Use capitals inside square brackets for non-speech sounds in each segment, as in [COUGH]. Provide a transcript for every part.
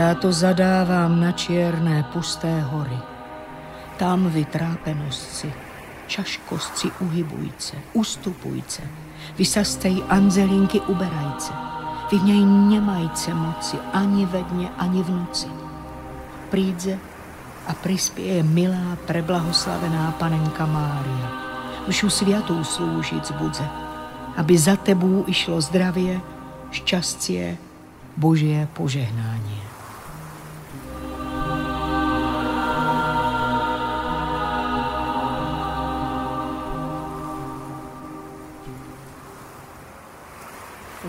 Já to zadávám na čierné pusté hory. Tam vytrápenosci, čaškostci uhybujce, ustupujce, vysastej anzelinky uberajce. Vy v něj nemajce moci ani ve dně, ani v noci. Prídze a prispěje milá preblahoslavená panenka Mária. Všu sviatou slúžiť budze, aby za tebou išlo zdravie, šťastie, Božie požehnanie.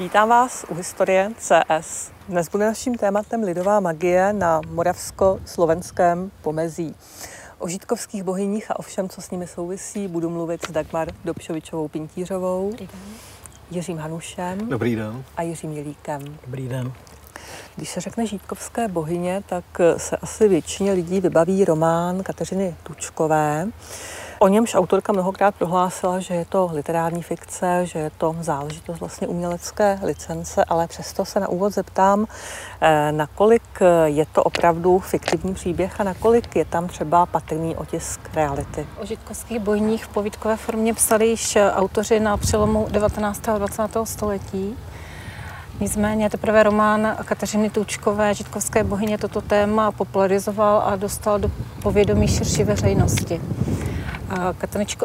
Vítám vás u Historie CS. Dnes bude naším tématem lidová magie na moravsko-slovenském pomezí. O žítkovských bohyních a o všem, co s nimi souvisí, budu mluvit s Dagmar Dobšovičovou Pintířovou, Jiřím Hanušem Dobrý den. a Jiřím Jelíkem. Dobrý den. Když se řekne žítkovské bohyně, tak se asi většině lidí vybaví román Kateřiny Tučkové. O němž autorka mnohokrát prohlásila, že je to literární fikce, že je to záležitost vlastně umělecké licence, ale přesto se na úvod zeptám, eh, nakolik je to opravdu fiktivní příběh a nakolik je tam třeba patrný otisk reality. O žitkovských bojních v povídkové formě psali již autoři na přelomu 19. a 20. století. Nicméně teprve román Kateřiny Tučkové, Žitkovské bohyně, toto téma popularizoval a dostal do povědomí širší veřejnosti.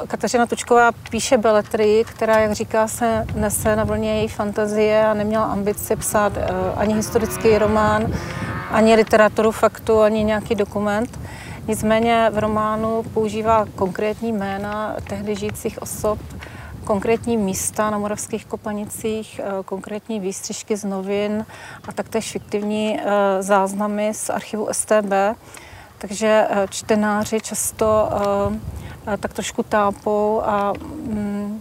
Kateřina Tučková píše beletry, která, jak říká se, nese na vlně její fantazie a neměla ambici psát eh, ani historický román, ani literaturu faktu, ani nějaký dokument. Nicméně v románu používá konkrétní jména tehdy žijících osob, konkrétní místa na moravských kopanicích, eh, konkrétní výstřižky z novin a taktéž fiktivní eh, záznamy z archivu STB. Takže čtenáři často tak trošku tápou a mm,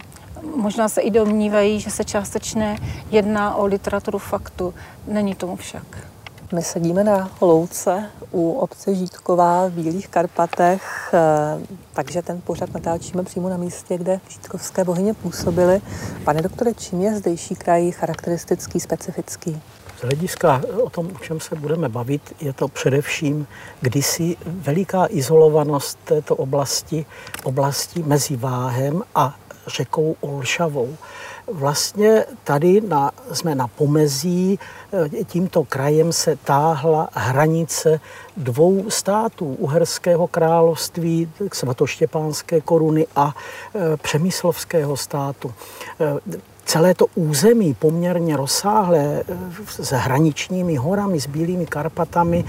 možná se i domnívají, že se částečně jedná o literaturu faktu. Není tomu však. My sedíme na louce u obce Žítková v Bílých Karpatech, eh, takže ten pořad natáčíme přímo na místě, kde žítkovské bohyně působily. Pane doktore, čím je zdejší kraj charakteristický, specifický? Z hlediska o tom, o čem se budeme bavit, je to především kdysi veliká izolovanost této oblasti, oblasti mezi Váhem a řekou Olšavou. Vlastně tady na, jsme na pomezí, e, tímto krajem se táhla hranice dvou států, Uherského království, svatoštěpánské koruny a Přemyslovského státu celé to území poměrně rozsáhlé eh, s hraničními horami, s Bílými Karpatami,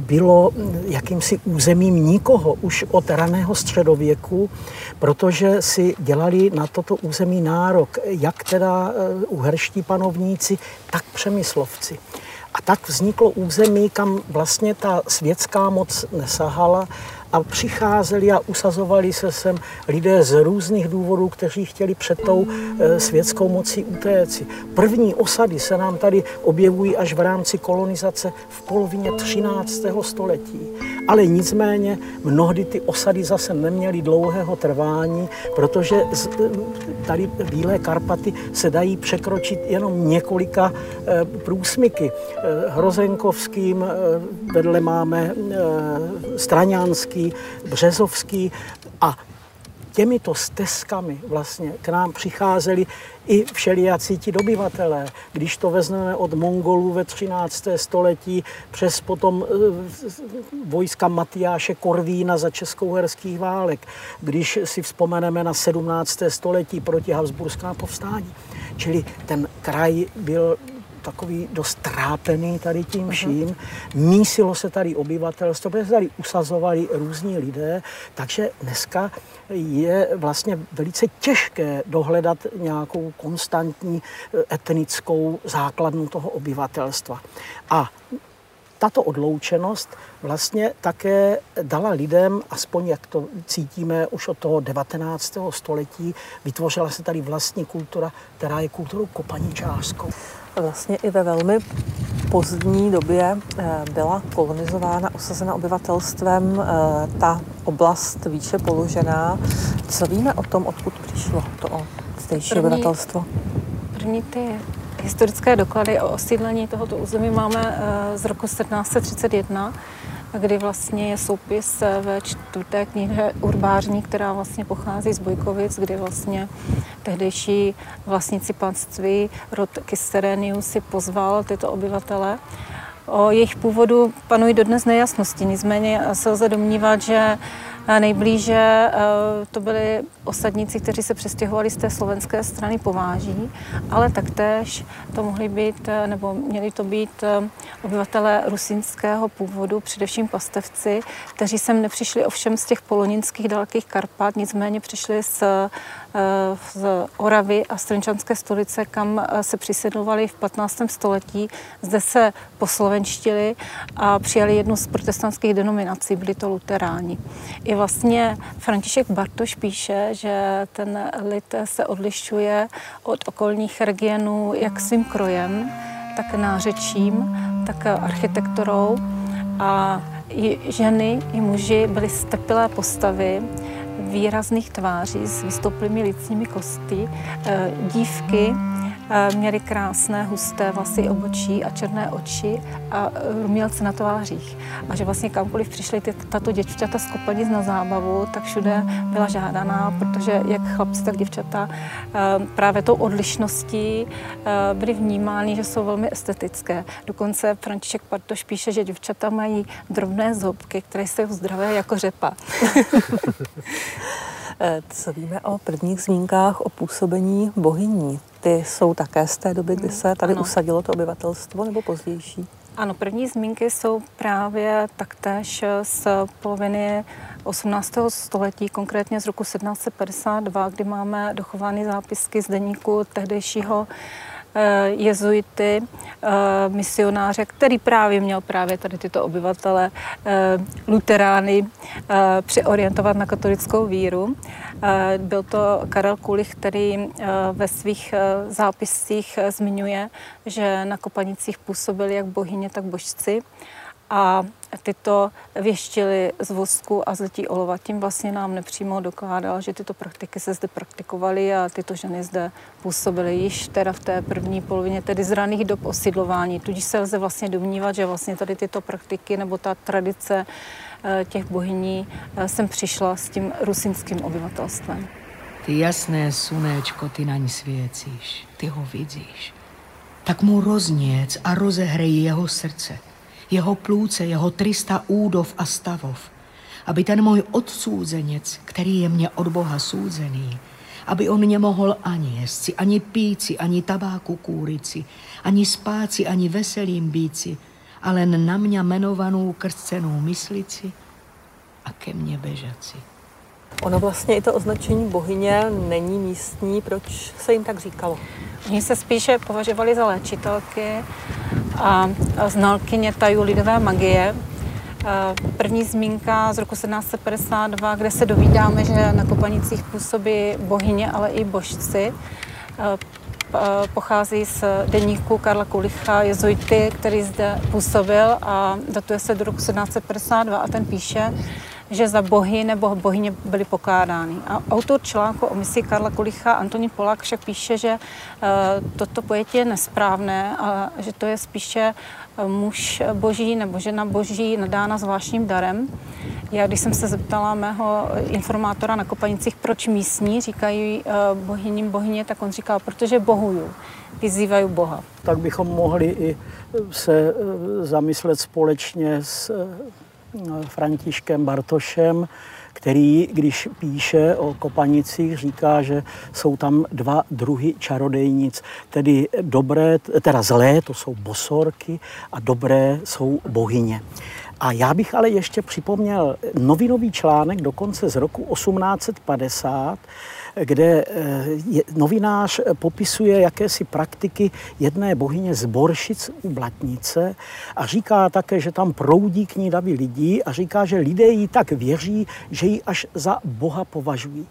bylo jakýmsi územím nikoho už od raného středověku, protože si dělali na toto území nárok jak teda eh, uherští panovníci, tak přemyslovci. A tak vzniklo území, kam vlastně ta světská moc nesahala a přicházeli a usazovali se sem lidé z různých důvodů, kteří chtěli před tou eh, světskou mocí utéci. První osady se nám tady objevují až v rámci kolonizace v polovině 13. století. Ale nicméně mnohdy ty osady zase neměly dlouhého trvání, protože tady Bílé Karpaty se dají překročit jenom několika eh, průsmyky. Eh, Hrozenkovským, vedle máme Straňánský, Březovský, Březovský a těmito stezkami vlastně k nám přicházeli i všelijací ti dobyvatelé. Když to vezmeme od Mongolů ve 13. století přes potom eh, vojska Matyáše Korvína za českouherských válek, když si vzpomeneme na 17. století proti Habsburská povstání. Čili ten kraj byl takový dost trápený tady tím mhm. vším. Mísilo se tady obyvatelstvo, protože se tady usazovali různí lidé, takže dneska je vlastně velice těžké dohledat nějakou konstantní eh, etnickou základnu toho obyvatelstva. A tato odloučenost vlastně také dala lidem, aspoň jak to cítíme už od toho 19. století, vytvořila se tady vlastní kultura, která je kulturou kopaničářskou. Vlastně i ve velmi pozdní době eh, byla kolonizována, osazena obyvatelstvem eh, ta oblast výše položená. Co víme o tom, odkud přišlo to zdejší obyvatelstvo? První ty historické doklady o osídlení tohoto území máme z roku 1731, kdy vlastně je soupis ve čtvrté knihe Urbářní, která vlastně pochází z Bojkovic, kdy vlastně tehdejší vlastníci panství rod Kysterenius si pozval tyto obyvatele. O jejich původu panují dodnes nejasnosti, nicméně se lze domnívat, že Nejblíže eh, to byli osadníci, kteří se přestěhovali z té slovenské strany pováží, ale taktéž to mohli být, eh, nebo měli to být eh, obyvatele rusínského původu, především pastevci, kteří sem nepřišli ovšem z těch poloninských dalekých Karpat, nicméně přišli z z Oravy a Strenčanské stolice, kam se přisedlovali v 15. století. Zde se poslovenštili a přijali jednu z protestantských denominací, byli to luteráni. I vlastně František Bartoš píše, že ten lid se odlišuje od okolních regionů jak svým krojem, tak nářečím, tak architekturou a i ženy, i muži byly stepilé postavy, výrazných tváří s vystouplými licními kosty. Eh, dívky eh, měly krásné, husté vlasy, obočí a černé oči a rumělce na tvářích. A že vlastně kamkoliv přišly ty, tato děvčata z kopanic na zábavu, tak všude byla žádaná, protože jak chlapci, tak děvčata eh, právě tou odlišností byly vnímány, že jsou velmi estetické. Dokonce František Partoš píše, že děvčata mají drobné zobky, které jsou zdravé jako řepa. [LAUGHS] Eh, co víme o prvních zmínkách o působení bohyní? Ty jsou také z té doby, kdy se tady ano. usadilo to obyvatelstvo, nebo pozdější? Ano, první zmínky jsou právě taktéž z poloviny 18. století, konkrétně z roku 1752, kdy máme dochovány zápisky z deníku tehdejšího Eh, jezuity, eh, misionáře, který právě měl právě tady tyto obyvatele eh, luterány přeorientovat na katolickou víru. Byl to Karel Kulich, který ve svých zápiscích zmiňuje, že na Kopanicích působili jak bohyně, tak božci a tyto věštily z vosku a z letí olova. Tím vlastně nám nepřímo dokládal, že tyto praktiky se zde praktikovaly a tyto ženy zde působily již teda v té první polovině, tedy z raných dob osidlování. Tudíž se lze vlastně domnívat, že vlastně tady tyto praktiky nebo ta tradice eh, těch bohyní eh, sem přišla s tím rusinským obyvatelstvem. Ty jasné slunéčko, ty na ní svěcíš, ty ho vidíš. Tak mu rozněc a rozehrej jeho srdce – jeho plůce, jeho trista údov a stavov, aby ten můj odsouzenec, který je mě od Boha souzený, aby on nemohl ani jesci, ani píci, ani tabáku kůrici, ani spáci, ani veselým bíci, ale na mě jmenovanou krcenou myslici a ke mně bežaci. Ono vlastně i to označení bohyně není místní, proč se jim tak říkalo? Oni se spíše považovali za léčitelky a znalkyně tajů lidové magie. První zmínka z roku 1752, kde se dovídáme, že na Kopanicích působí bohyně, ale i božci. Pochází z deníku Karla Kulicha, jezuity, který zde působil a datuje se do roku 1752 a ten píše, že za bohy nebo bohyně byly pokládány. A autor článku o misi Karla Kulicha, Antonín Polák, však píše, že eh, toto pojetí je nesprávné a že to je spíše eh, muž boží nebo žena boží nadána zvláštním darem. Já když jsem se zeptala mého informátora na Kopanicích, proč místní říkají eh, bohyním bohyně, tak on říkal, protože bohuju, vyzývají Boha. Tak bychom mohli i se zamyslet společně s Františkem Bartošem, který, když píše o Kopanicích, říká, že jsou tam dva druhy čarodejnic, tedy dobré, teda zlé, to jsou bosorky, a dobré jsou bohyně. A já bych ale ještě připomněl novinový článek dokonce z roku 1850, kde eh, novinář popisuje jakési praktiky jedné bohyně z Boršic u Blatnice a říká také, že tam proudí k ní davy lidí a říká, že lidé jí tak věří, že ji až za Boha považují.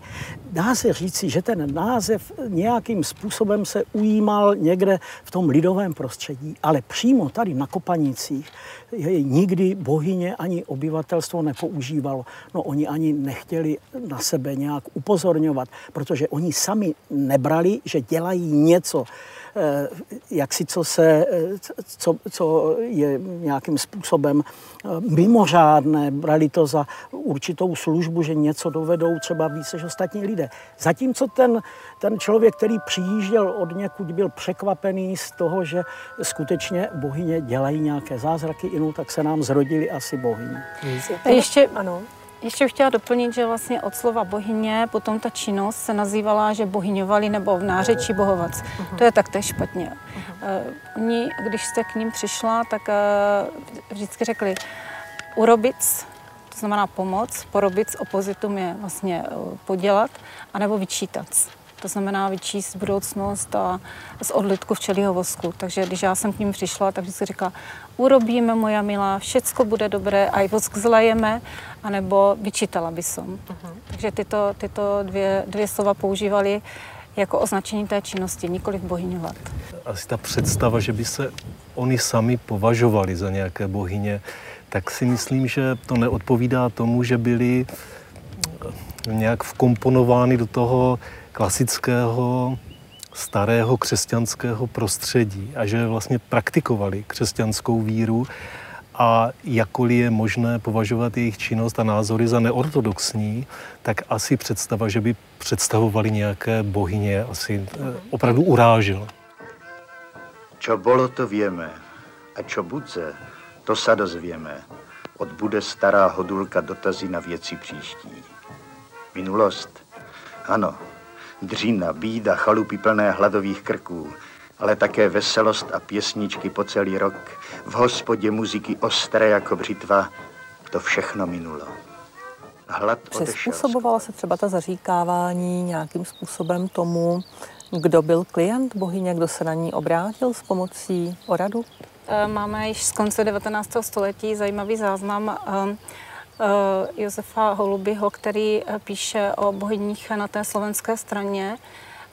Dá se říci, že ten název nějakým způsobem se ujímal někde v tom lidovém prostředí, ale přímo tady na Kopanicích jej nikdy bohyně ani obyvatelstvo nepoužívalo. No oni ani nechtěli na sebe nějak upozorňovat, protože oni sami nebrali, že dělají něco, Eh, jak si co se, eh, co, co je nějakým způsobem eh, mimořádné, brali to za určitou službu, že něco dovedou třeba více než ostatní lidé. Zatímco ten, ten člověk, který přijížděl od někud, byl překvapený z toho, že skutečně bohyně dělají nějaké zázraky, jinou tak se nám zrodili asi bohyně. A ještě, ano. Ještě bych chtěla doplnit, že vlastně od slova bohyně potom ta činnost se nazývala, že bohyňovali nebo v nářečí bohovac. Uh-huh. To je taktéž špatně. Uh-huh. Uh, oni, když jste k ním přišla, tak uh, vždycky řekli urobic, to znamená pomoc, porobic, opozitum je vlastně uh, podělat, anebo vyčítat to znamená vyčíst budoucnost a z odlitku včelího vosku. Takže když já jsem k ním přišla, tak vždycky říkala, urobíme moja milá, všecko bude dobré, a i vosk zlejeme, anebo vyčítala by som. Uh-huh. Takže tyto, tyto dvě, dvě slova používali jako označení té činnosti, nikoli bohyňovat. Asi ta představa, že by se oni sami považovali za nějaké bohyně, tak si myslím, že to neodpovídá tomu, že byli nějak vkomponovány do toho klasického starého křesťanského prostředí a že vlastně praktikovali křesťanskou víru a jakkoliv je možné považovat jejich činnost a názory za neortodoxní, tak asi představa, že by představovali nějaké bohyně, asi eh, opravdu urážel. Čo bolo, to vieme. A čo bude, to sa dozvieme. Odbude stará hodulka dotazy na věci příští. Minulost? Ano, dřina, bída, chalupy plné hladových krků, ale také veselost a pěsničky po celý rok, v hospodě muziky ostré jako břitva, to všechno minulo. Hlad Přizpůsobovala se třeba ta zaříkávání nějakým způsobem tomu, kdo byl klient bohyně, kdo se na ní obrátil s pomocí oradu? Eh, máme již z konce 19. století zajímavý záznam eh, Eh, Josefa Holubyho, který eh, píše o bohyních na té slovenské straně.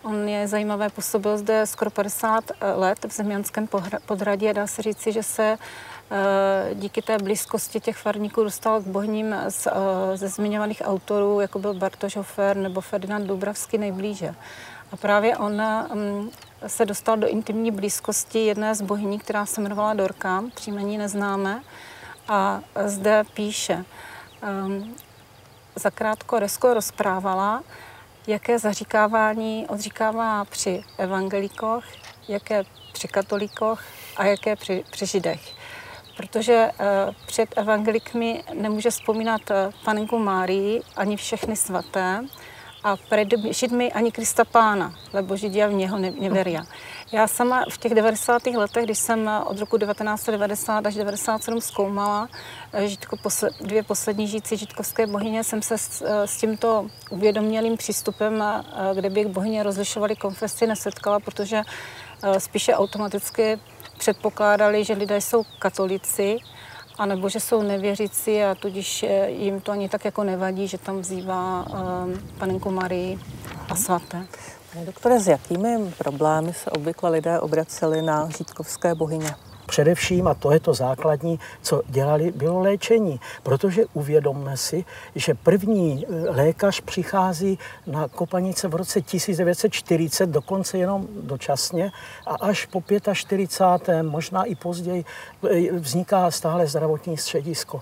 On je zajímavé, působil zde skoro 50 eh, let v Zemjanském podhradí a dá se říci, že se díky té blízkosti těch farníků dostal k bohním z, ze zmiňovaných autorů, jako byl Bartoš Hofer nebo Ferdinand Dubravský nejblíže. A právě on mm, se dostal do intimní blízkosti jedné z bohyní, která se jmenovala Dorka, příjmení neznáme, a zde píše – um, zakrátko Resko rozprávala, jaké zaříkávání odříkává při evangelikoch, jaké při katolikoch a jaké při, při židech. Protože uh, před evangelikmi nemůže vzpomínat uh, panenku Márii ani všechny svaté, a před Židmi ani Krista Pána, lebo Židia v něho neveria. Já sama v těch 90. letech, když jsem od roku 1990 až 1997 zkoumala eh, žitko, dvě poslední žijící žitkovské bohyně, jsem se s, eh, s tímto uvědomělým přístupem, eh, kde by bohyně rozlišovaly konfesy, nesetkala, protože spíše automaticky předpokládali, že lidé jsou katolici, anebo že jsou nevěřící a tudíž jim to ani tak jako nevadí, že tam vzývá um, panenku Marii a svaté. Pane doktore, s jakými problémy se obvykle lidé obraceli na žítkovské bohyně? Především, a to je to základní, co dělali, bylo léčení. Protože uvědomme si, že první eh, lékař přichází na Kopanice v roce 1940, dokonce jenom dočasně, a až po 45. možná i později eh, vzniká stále zdravotní středisko.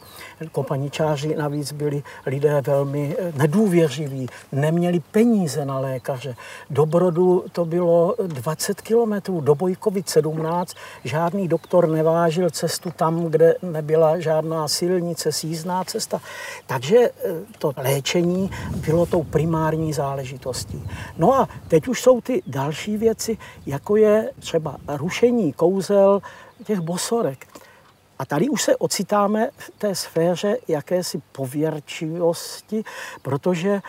Kopaničáři navíc byli lidé velmi eh, nedůvěřiví, neměli peníze na lékaře. Do Brodu to bylo 20 kilometrů, do Bojkovic 17, žádný doktor doktor nevážil cestu tam, kde nebyla žádná silnice, sízná cesta. Takže e, to léčení bylo tou primární záležitostí. No a teď už jsou ty další věci, jako je třeba rušení kouzel těch bosorek. A tady už se ocitáme v té sféře jakési pověrčivosti, protože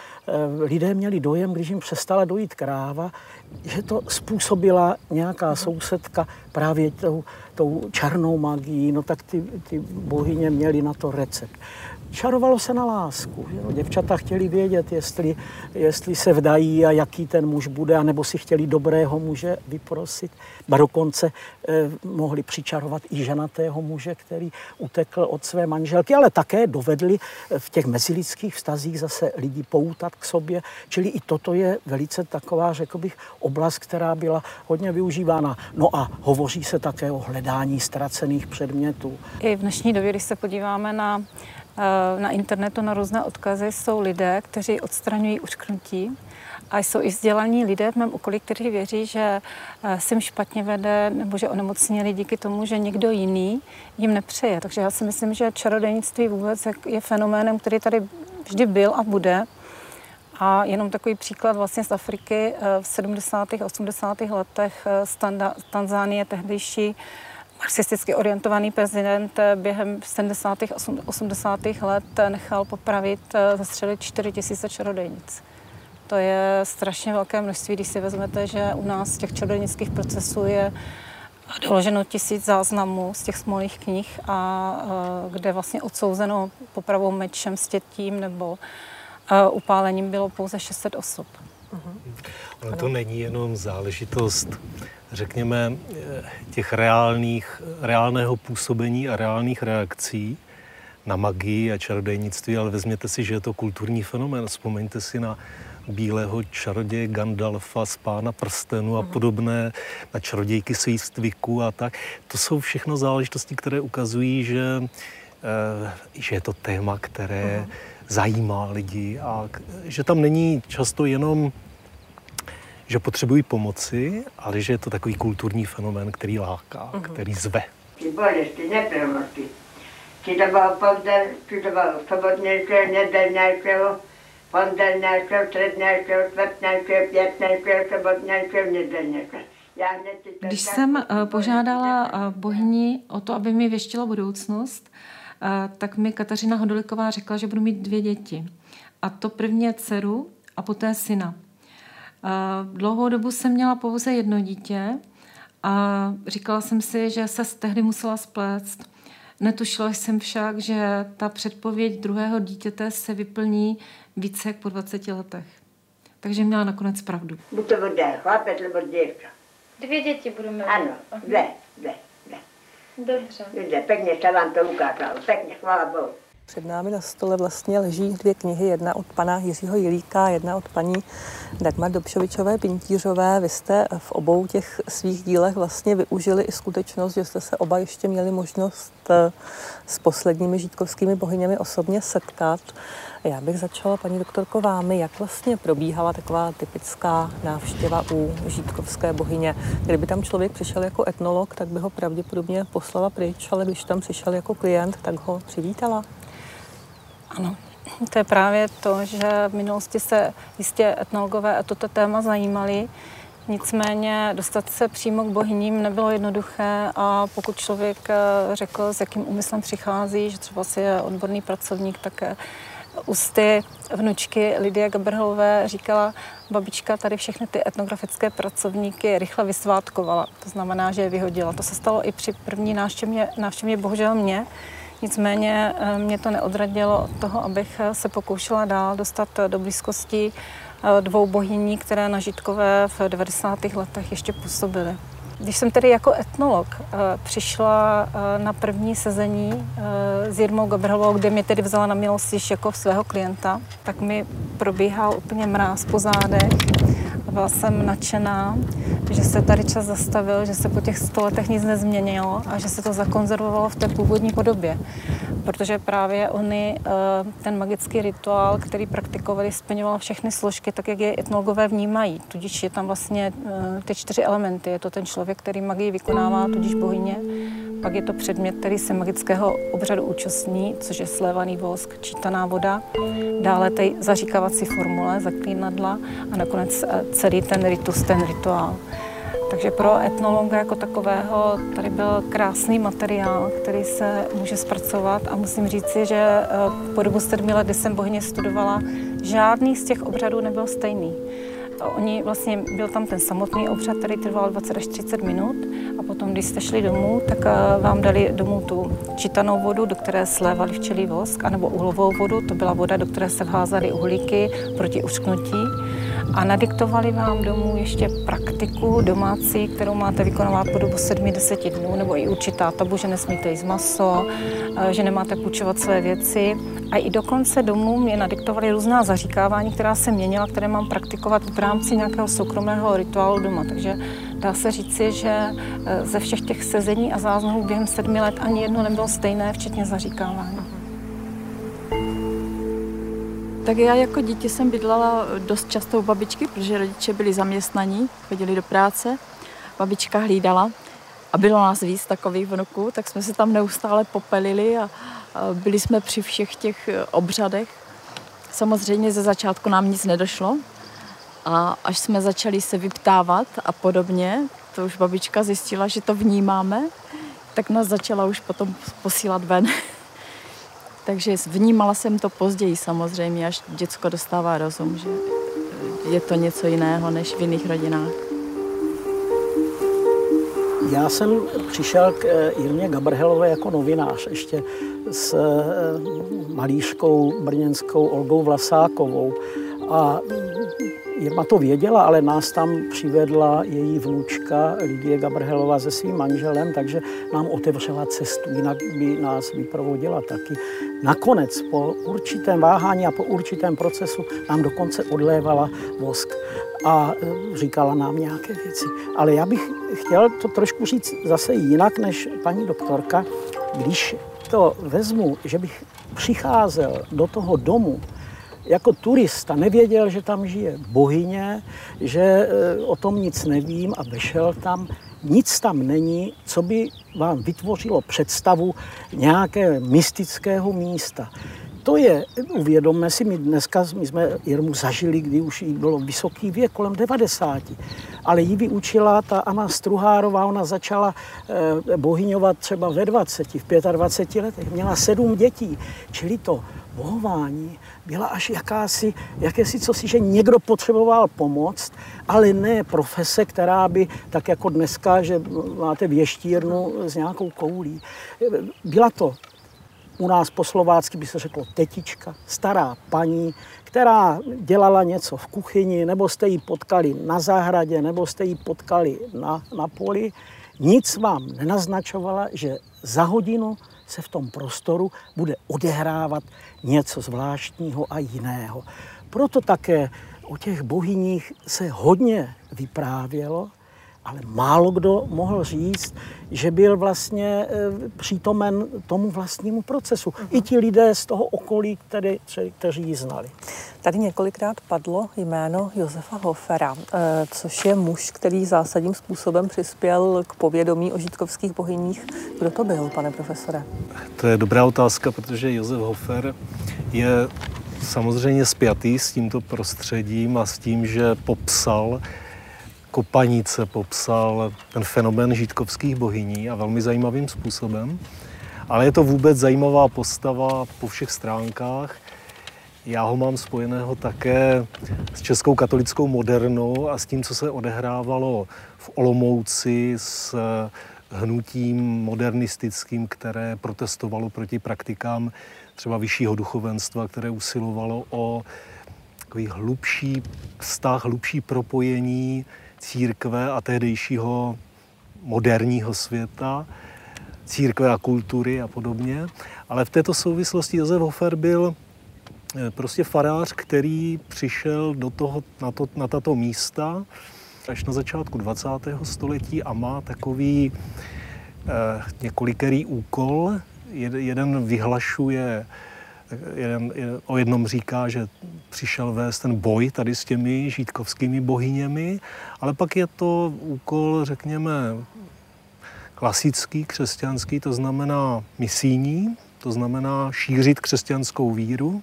lidé měli dojem, když jim přestala dojít kráva, že to způsobila nějaká sousedka právě tou tou černou magií, no tak ty, ty bohyně měly na to recept čarovalo se na lásku. Jo? Děvčata chtěli vědět, jestli, jestli se vdají a jaký ten muž bude, anebo si chtěli dobrého muže vyprosit. Ba dokonce eh, mohli přičarovat i ženatého muže, který utekl od své manželky, ale také dovedli eh, v těch mezilidských vztazích zase lidi poutat k sobě. Čili i toto je velice taková, řekl bych, oblast, která byla hodně využívána. No a hovoří se také o hledání ztracených předmětů. I v dnešní době, když se podíváme na Eh, na internetu na různé odkazy jsou lidé, kteří odstraňují uškrnutí a jsou i vzdělaní lidé v mém okolí, kteří věří, že eh, se jim špatně vede nebo že onemocněli díky tomu, že někdo jiný jim nepřeje. Takže já si myslím, že čarodejnictví vůbec je fenoménem, který tady vždy byl a bude. A jenom takový příklad vlastně z Afriky eh, v 70. a 80. letech z Tanzánie tehdejší marxisticky orientovaný prezident během 70. a 80. let nechal popravit, eh, zastřelit 4 tisíce čarodejnic. To je strašně velké množství, když si vezmete, že u nás těch čarodejnických procesů je doloženo tisíc záznamů z těch smolných knih, a eh, kde vlastně odsouzeno popravou mečem, stětím nebo eh, upálením bylo pouze 600 osob. Ale to není jenom záležitost řekněme, těch reálných, reálného působení a reálných reakcí na magii a čarodejnictví, ale vezměte si, že je to kulturní fenomén. Vzpomeňte si na bílého čaroděje Gandalfa z Pána prstenu a mhm. podobné, na čarodějky Svístviku a tak. To jsou všechno záležitosti, které ukazují, že, eh, že je to téma, které uh-huh. Zajímá lidi a že tam není často jenom že potřebují pomoci, ale že je to takový kulturní fenomén, který láká, uh-huh. který zve. Bolesti, nepravosti. Či to bylo pozdar, či to bylo sobotnějšího, nedělnějšího, pondělnějšího, střednějšího, čtvrtnějšího, pětnějšího, sobotnějšího, nedělnějšího. Když jsem uh, požádala uh, bohyni o to, aby mi věštila budoucnost, tak mi Kateřina Hodoliková řekla, že budu mít dvě děti. A to prvně dceru a poté syna. Dlouhou dobu jsem měla pouze jedno dítě a říkala jsem si, že se tehdy musela spléct. Netušila jsem však, že ta předpověď druhého dítěte se vyplní více jak po 20 letech. Takže měla nakonec pravdu. Buď to bude chlapec nebo děvka. Dvě děti budu mít. Ano, dvě, dvě. Dobře. Dobře, pěkně se vám to ukázalo, pěkně, chvála Bohu. Před námi na stole vlastně leží dvě knihy, jedna od pana Jiřího Jilíka, jedna od paní Dagmar Dobšovičové Pintířové. Vy jste v obou těch svých dílech vlastně využili i skutečnost, že jste se oba ještě měli možnost eh, s posledními žítkovskými bohyněmi osobně setkat. Já bych začala, paní doktorko, vámi, jak vlastně probíhala taková typická návštěva u žítkovské bohyně. Kdyby tam člověk přišel jako etnolog, tak by ho pravděpodobně poslala pryč, ale když tam přišel jako klient, tak ho přivítala. Ano, to je právě to, že v minulosti se jistě etnologové a toto téma zajímali, Nicméně dostat se přímo k bohyním nebylo jednoduché a pokud člověk eh, řekl, s jakým úmyslem přichází, že třeba si je odborný pracovník, tak eh, ústy vnučky Lidie Gabrhelové říkala, babička tady všechny ty etnografické pracovníky rychle vysvátkovala. To znamená, že je vyhodila. To se stalo i při první návštěvě, návštěvě bohužel mě, Nicméně eh, mě to neodradilo od toho, abych eh, se pokoušela dál dostat eh, do blízkosti dvou bohyní, které na Žitkové v 90. letech ještě působily. Když jsem tedy jako etnolog přišla na první sezení s Jirmou Gabrhelovou, kde mě tedy vzala na milost již jako svého klienta, tak mi probíhal úplně mráz po zádech. Byla jsem nadšená, že se tady čas zastavil, že se po těch sto letech nic nezměnilo a že se to zakonzervovalo v té původní podobě. Protože právě oni eh, ten magický rituál, který praktikovali, splňoval všechny složky, tak jak je etnologové vnímají. Tudíž je tam vlastně eh, ty čtyři elementy. Je to ten člověk, který magii vykonává, tudíž bohyně. Pak je to předmět, který se magického obřadu účastní, což je slévaný vosk, čítaná voda. Dále ty zaříkávací formule, zaklínadla a nakonec eh, celý ten ritus, ten rituál. Takže pro etnologa jako takového tady byl krásný materiál, který se může zpracovat a musím říci, že eh, po dobu sedmi let, kdy jsem bohyně studovala, žádný z těch obřadů nebyl stejný. Oni vlastně, byl tam ten samotný obřad, který trval 20 až 30 minut a potom, když jste šli domů, tak eh, vám dali domů tu čítanou vodu, do které slévali včelí vosk, anebo uhlovou vodu, to byla voda, do které se vházaly uhlíky proti ušknutí. A nadiktovali vám domů ještě praktiku domácí, kterou máte vykonávat po dobu 7-10 dnů, nebo i určitá tabu, že nesmíte jíst maso, eh, že nemáte půjčovat své věci. A i dokonce domů mě nadiktovali různá zaříkávání, která se měnila, které mám praktikovat v rámci nějakého soukromého rituálu doma. Takže dá se říci, že eh, ze všech těch sezení a záznamů během sedmi let ani jedno nebylo stejné, včetně zaříkávání. Tak já jako dítě jsem bydlela dost často u babičky, protože rodiče byli zaměstnaní, chodili do práce. Babička hlídala a bylo nás víc takových vnuků, tak jsme se tam neustále popelili a, byli jsme při všech těch obřadech. Samozřejmě ze začátku nám nic nedošlo a až jsme začali se vyptávat a podobně, to už babička zjistila, že to vnímáme, tak nás začala už potom posílat ven. [LAUGHS] Takže vnímala jsem to později samozřejmě, až děcko dostává rozum, že je to něco jiného než v jiných rodinách. Já jsem přišel k eh, Jirmě Gabrhelové jako novinář ještě s eh, malířkou brněnskou Olgou Vlasákovou. A Jirma to věděla, ale nás tam přivedla její vnučka Lidie Gabrhelová se svým manželem, takže nám otevřela cestu, jinak by nás vyprovodila taky. Nakonec po určitém váhání a po určitém procesu nám dokonce odlévala vosk a e, říkala nám nějaké věci. Ale já bych chtěl to trošku říct zase jinak než paní doktorka. Když to vezmu, že bych přicházel do toho domu jako turista nevěděl, že tam žije bohyně, že e, o tom nic nevím a vešel tam. Nic tam není, co by vám vytvořilo představu nějaké mystického místa. To je, uvědomme si, my dneska my jsme Jirmu zažili, kdy už jí bylo vysoký věk, kolem 90. Ale ji vyučila ta Anna Struhárová, ona začala eh, bohyňovat třeba ve 20, v 25 letech, měla sedm dětí, čili to bohování byla až jakási, jakési cosi, že někdo potřeboval pomoct, ale ne profese, která by, tak jako dneska, že máte věštírnu s nějakou koulí. Byla to u nás po slovácky by se řeklo tetička, stará paní, která dělala něco v kuchyni, nebo jste ji potkali na zahradě, nebo jste ji potkali na, na poli. Nic vám nenaznačovala, že za hodinu se v tom prostoru bude odehrávat něco zvláštního a jiného. Proto také o těch bohyních se hodně vyprávělo, ale málo kdo mohl říct, že byl vlastně eh, přítomen tomu vlastnímu procesu. Uh-huh. I ti lidé z toho okolí, který, kteří ji znali. Tady několikrát padlo jméno Josefa Hofera, eh, což je muž, který zásadním způsobem přispěl k povědomí o žítkovských bohyních. Kdo to byl, pane profesore? To je dobrá otázka, protože Josef Hofer je samozřejmě spjatý s tímto prostředím a s tím, že popsal Kopanice popsal ten fenomén žítkovských bohyní a velmi zajímavým způsobem. Ale je to vůbec zajímavá postava po všech stránkách. Já ho mám spojeného také s českou katolickou modernou a s tím, co se odehrávalo v Olomouci s hnutím modernistickým, které protestovalo proti praktikám třeba vyššího duchovenstva, které usilovalo o takový hlubší vztah, hlubší propojení církve a tehdejšího moderního světa, církve a kultury a podobně. Ale v této souvislosti Josef Hofer byl eh, prostě farář, který přišel do toho, na, to, na tato místa až na začátku 20. století a má takový eh, několikerý úkol. Jeden vyhlašuje jeden, o jednom říká, že přišel vést ten boj tady s těmi žítkovskými bohyněmi, ale pak je to úkol, řekněme, klasický, křesťanský, to znamená misijní, to znamená šířit křesťanskou víru,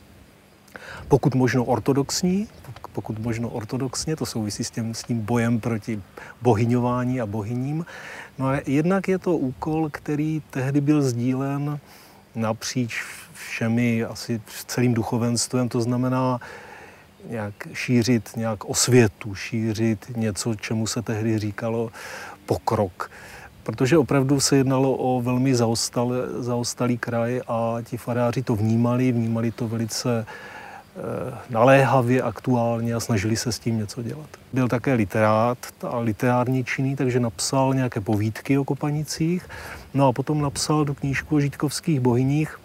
pokud možno ortodoxní, pokud možno ortodoxně, to souvisí s tím, s tím bojem proti bohyňování a bohyním. No a jednak je to úkol, který tehdy byl sdílen napříč všemi, asi celým duchovenstvem, to znamená nějak šířit nějak osvětu, šířit něco, čemu se tehdy říkalo pokrok. protože opravdu se jednalo o velmi zaostal, zaostalý kraj a ti faráři to vnímali, vnímali to velice naléhavě, aktuálně a snažili se s tím něco dělat. Byl také literát a literární činný, takže napsal nějaké povídky o Kopanicích, no a potom napsal tu knížku o žítkovských bohyních,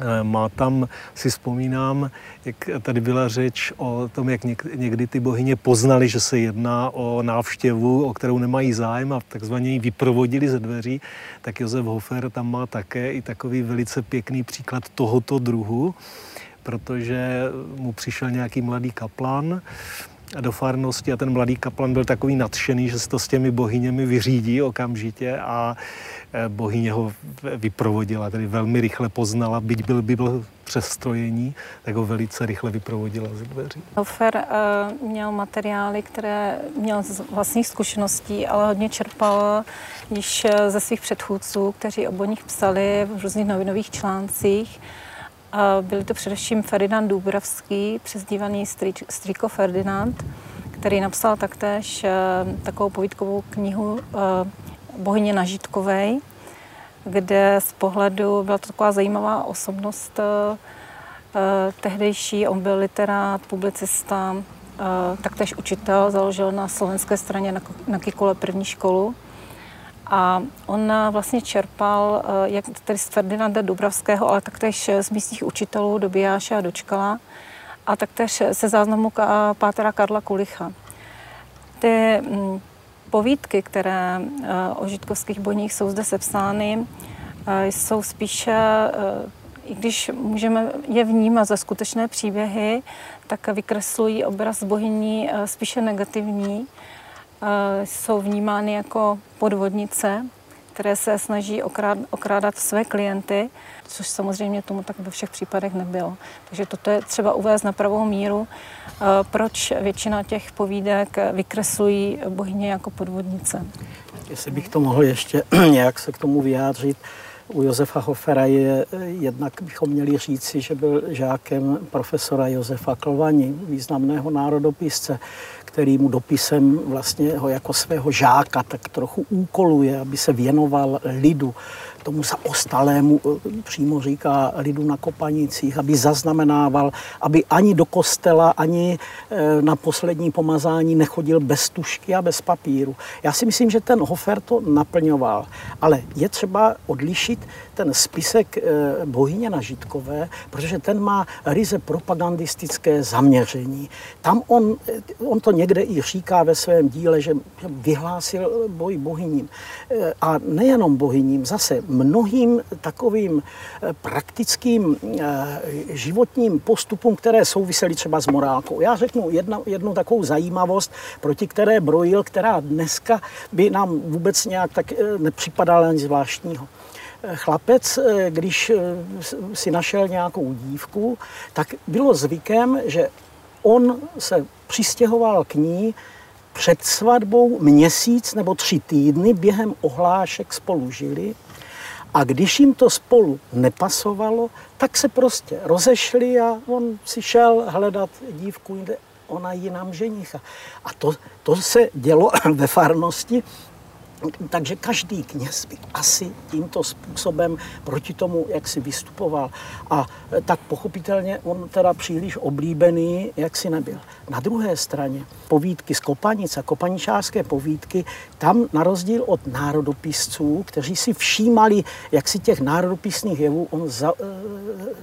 eh, má tam, si vzpomínám, jak tady byla řeč o tom, jak někdy ty bohyně poznali, že se jedná o návštěvu, o kterou nemají zájem a takzvaně ji vyprovodili ze dveří, tak Josef Hofer tam má také i takový velice pěkný příklad tohoto druhu protože mu přišel nějaký mladý kaplan do farnosti a ten mladý kaplan byl takový nadšený, že se to s těmi bohyněmi vyřídí okamžitě a e, bohyně ho vyprovodila, tedy velmi rychle poznala, byť byl, by byl přestrojení, tak ho velice rychle vyprovodila ze dveří. Hofer uh, měl materiály, které měl z vlastních zkušeností, ale hodně čerpal již e, ze svých předchůdců, kteří o nich psali v různých novinových článcích. Byl to především Ferdinand Dubravský, přezdívaný Striko Ferdinand, který napsal taktéž eh, takovou povídkovou knihu eh, Bohyně Nažitkovej, kde z pohledu byla to taková zajímavá osobnost eh, tehdejší. On byl literát, publicista, taktéž učitel, založil na slovenské straně na Kikule první školu a on vlastně čerpal eh, jak tedy z Ferdinanda Dubravského, ale taktéž z místních učitelů Dobijáše a Dočkala a taktéž se záznamu pátera Karla Kulicha. Ty mm, povídky, které eh, o žitkovských bojních jsou zde sepsány, eh, jsou spíše, i když můžeme je vnímat za skutečné příběhy, tak vykreslují obraz bohyní spíše negativní jsou vnímány jako podvodnice, které se snaží okrádat své klienty, což samozřejmě tomu tak ve všech případech nebylo. Takže toto je třeba uvést na pravou míru, eh, proč většina těch povídek vykreslují bohyně jako podvodnice. Jestli bych to mohl ještě [CLEARS THROAT] nějak se k tomu vyjádřit, u Josefa Hofera je jednak bychom měli říci, že byl žákem profesora Josefa Klvani, významného národopisce, který mu dopisem vlastně ho jako svého žáka tak trochu úkoluje, aby se věnoval lidu, tomu zaostalému, eh, přímo říká lidu na Kopanicích, aby zaznamenával, aby ani do kostela, ani eh, na poslední pomazání nechodil bez tušky a bez papíru. Já si myslím, že ten Hofer to naplňoval, ale je třeba odlišit ten spisek eh, bohyně na Žitkové, protože ten má ryze propagandistické zaměření. Tam on, on to někde i říká ve svém díle, že vyhlásil boj bohyním. A nejenom bohyním, zase mnohým takovým eh, praktickým eh, životním postupům, které souvisely třeba s morálkou. Já řeknu jednu, jednu takovou zajímavost, proti které brojil, která dneska by nám vůbec nějak tak eh, nepřipadala ani zvláštního chlapec, když si našel nějakou dívku, tak bylo zvykem, že on se přistěhoval k ní před svatbou měsíc nebo tři týdny během ohlášek spolu žili a když jim to spolu nepasovalo, tak se prostě rozešli a on si šel hledat dívku jinde, ona jinam ženicha. A to, to se dělo [LAUGHS] ve farnosti takže každý kněz by asi tímto způsobem proti tomu, jak si vystupoval. A e, tak pochopitelně on teda příliš oblíbený, jak si nebyl. Na druhé straně povídky z Kopanic a kopaničářské povídky, tam na rozdíl od národopisců, kteří si všímali, jak si těch národopisných jevů, on za, e,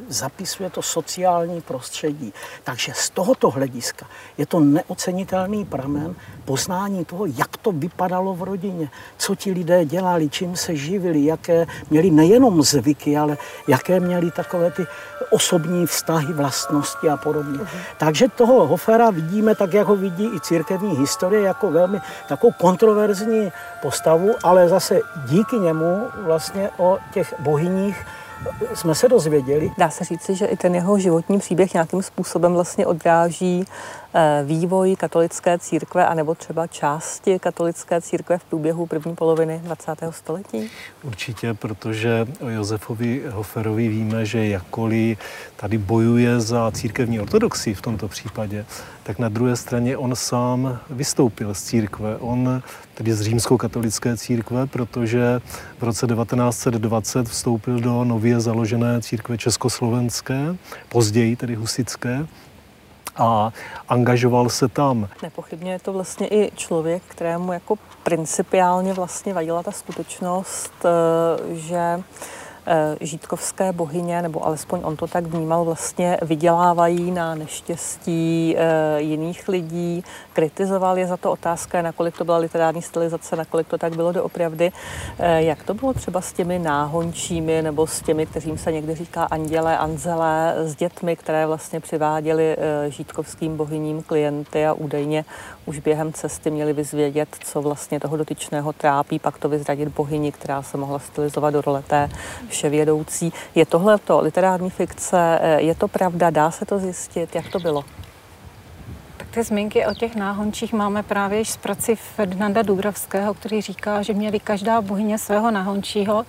zapisuje to sociální prostředí. Takže z tohoto hlediska je to neocenitelný pramen poznání toho, jak to vypadalo v rodině, co ti lidé dělali, čím se živili, jaké měli nejenom zvyky, ale jaké měli takové ty osobní vztahy, vlastnosti a podobně. Uh-huh. Takže toho Hofera vidíme tak, jak ho vidí i církevní historie, jako velmi takovou kontroverzní postavu, ale zase díky němu vlastně o těch bohyních jsme se dozvěděli. Dá se říci, že i ten jeho životní příběh nějakým způsobem vlastně odráží vývoj katolické církve anebo třeba části katolické církve v průběhu první poloviny 20. století? Určitě, protože o Josefovi Hoferovi víme, že jakkoliv tady bojuje za církevní ortodoxii v tomto případě, tak na druhé straně on sám vystoupil z církve. On tedy z římskokatolické církve, protože v roce 1920 vstoupil do nově založené církve československé, později tedy husické, a angažoval se tam. Nepochybně je to vlastně i člověk, kterému jako principiálně vlastně vadila ta skutečnost, eh, že Eh, žítkovské bohyně, nebo alespoň on to tak vnímal, vlastně vydělávají na neštěstí eh, jiných lidí, kritizoval je za to otázka, nakolik to byla literární stylizace, nakolik to tak bylo doopravdy. Eh, jak to bylo třeba s těmi náhončími nebo s těmi, kterým se někdy říká anděle, anzelé, s dětmi, které vlastně přiváděli žítkovským bohyním klienty a údajně už během cesty měli vyzvědět, co vlastně toho dotyčného trápí, pak to vyzradit bohyni, která se mohla stylizovat do role té vševědoucí. Je tohle to literární fikce? Eh, je to pravda? Dá se to zjistit? Jak to bylo? Ty zmínky o těch náhončích máme právě z prací Ferdinanda Dubravského, který říká, že měli každá bohyně svého náhončího,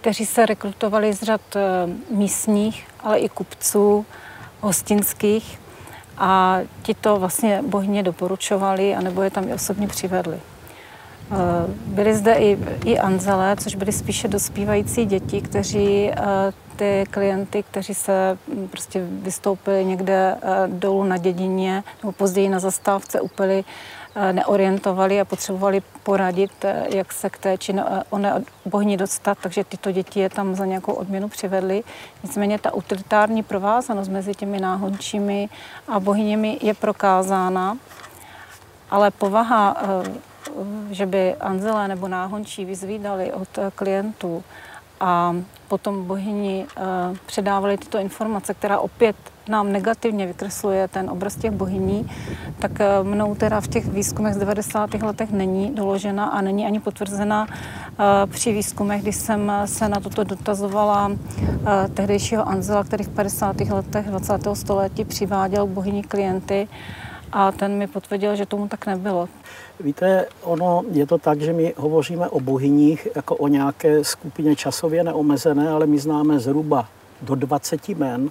kteří se rekrutovali z řad eh, místních, ale i kupců, hostinských a ti to vlastně bohyně doporučovali, anebo je tam i osobně přivedli. Eh, byly zde i, i anzelé, což byly spíše dospívající děti, kteří eh, ty klienty, kteří se hm, prostě vystoupili někde eh, dolů na dědině nebo později na zastávce úplně neorientovali a potřebovali poradit, jak se k té či oné bohni dostat, takže tyto děti je tam za nějakou odměnu přivedli. Nicméně ta utilitární provázanost mezi těmi náhončími a bohyněmi je prokázána, ale povaha že by Anzela nebo náhončí vyzvídali od klientů a potom bohyni eh, předávali tyto informace, která opět nám negativně vykresluje ten obraz těch bohyní, tak eh, mnou teda v těch výzkumech z 90. letech není doložena a není ani potvrzena eh, při výzkumech, když jsem se na toto dotazovala tehdejšího Anzela, který v 50. letech 20. století přiváděl bohyni klienty a ten mi potvrdil, že tomu tak nebylo. Víte, ono je to tak, že my hovoříme o bohyních jako o nějaké skupině časově neomezené, ale my známe zhruba do 20 men,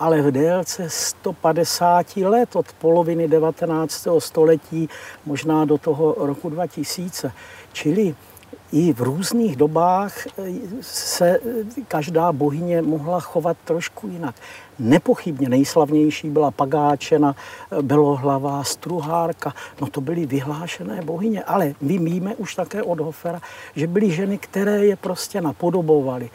ale v délce 150 let od poloviny 19. století, možná do toho roku 2000. Čili i v různých dobách se každá bohyně mohla chovat trošku jinak. Nepochybně nejslavnější byla Pagáčena, Belohlavá, Struhárka, no to byly vyhlášené bohyně, ale my víme už také od Hofera, že byly ženy, které je prostě napodobovaly.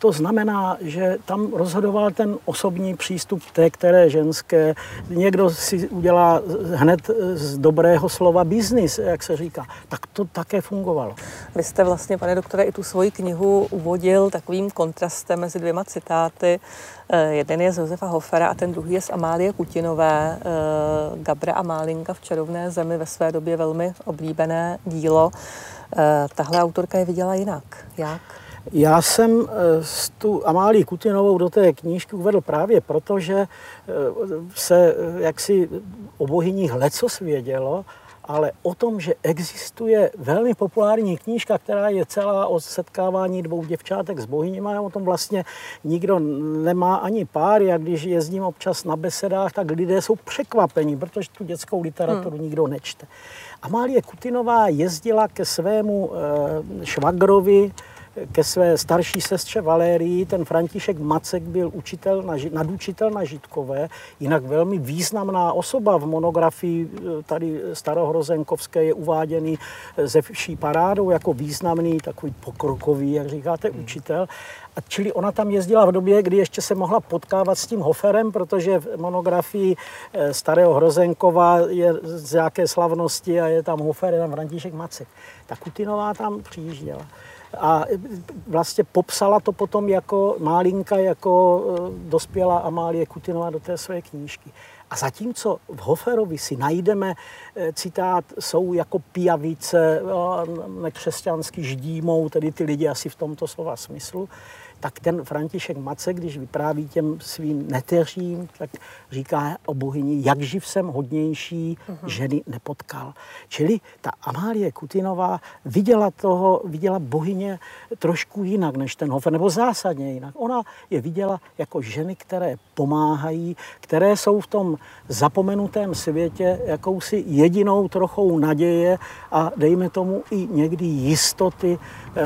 To znamená, že tam rozhodoval ten osobní přístup té které ženské. Někdo si udělá hned z dobrého slova biznis, jak se říká. Tak to také fungovalo. Vy jste vlastně, pane doktore, i tu svoji knihu uvodil takovým kontrastem mezi dvěma citáty. Eh, jeden je z Josefa Hofera a ten druhý je z Amálie Kutinové. Eh, Gabra a Málinka v čarovné zemi ve své době velmi oblíbené dílo. Eh, tahle autorka je viděla jinak. Jak? Já jsem eh, tu Amálii Kutinovou do té knížky uvedl právě proto, že eh, se eh, jaksi o bohyních lecos vědělo, ale o tom, že existuje velmi populární knížka, která je celá o setkávání dvou děvčátek s bohyněmi, o tom vlastně nikdo nemá ani pár. Jak když jezdím občas na besedách, tak lidé jsou překvapení, protože tu dětskou literaturu hmm. nikdo nečte. Amálie Kutinová jezdila ke svému švagrovi, ke své starší sestře Valérii. Ten František Macek byl učitel na, nadučitel na Žitkové, jinak velmi významná osoba v monografii eh, tady starohrozenkovské je uváděný eh, ze vší parádou jako významný, takový pokrokový, jak říkáte, hmm. učitel. A čili ona tam jezdila v době, kdy ještě se mohla potkávat s tím Hoferem, protože v monografii eh, starého Hrozenkova je z jaké slavnosti a je tam Hofer, je tam František Macek. Ta Kutinová tam přijížděla a vlastně popsala to potom jako málinka, jako e, dospělá Amálie Kutinová do té své knížky. A zatímco v Hoferovi si najdeme eh, citát, jsou jako pijavice, nekřesťansky ždímou, tedy ty lidi asi v tomto slova smyslu, tak ten František Mace, když vypráví těm svým neteřím, tak říká o bohyni, jak živ jsem hodnější uh-huh. ženy nepotkal. Čili ta Amálie Kutinová viděla toho, viděla bohyně trošku jinak než ten Hofer, nebo zásadně jinak. Ona je viděla jako ženy, které pomáhají, které jsou v tom zapomenutém světě jakousi jedinou trochou naděje a dejme tomu i někdy jistoty eh,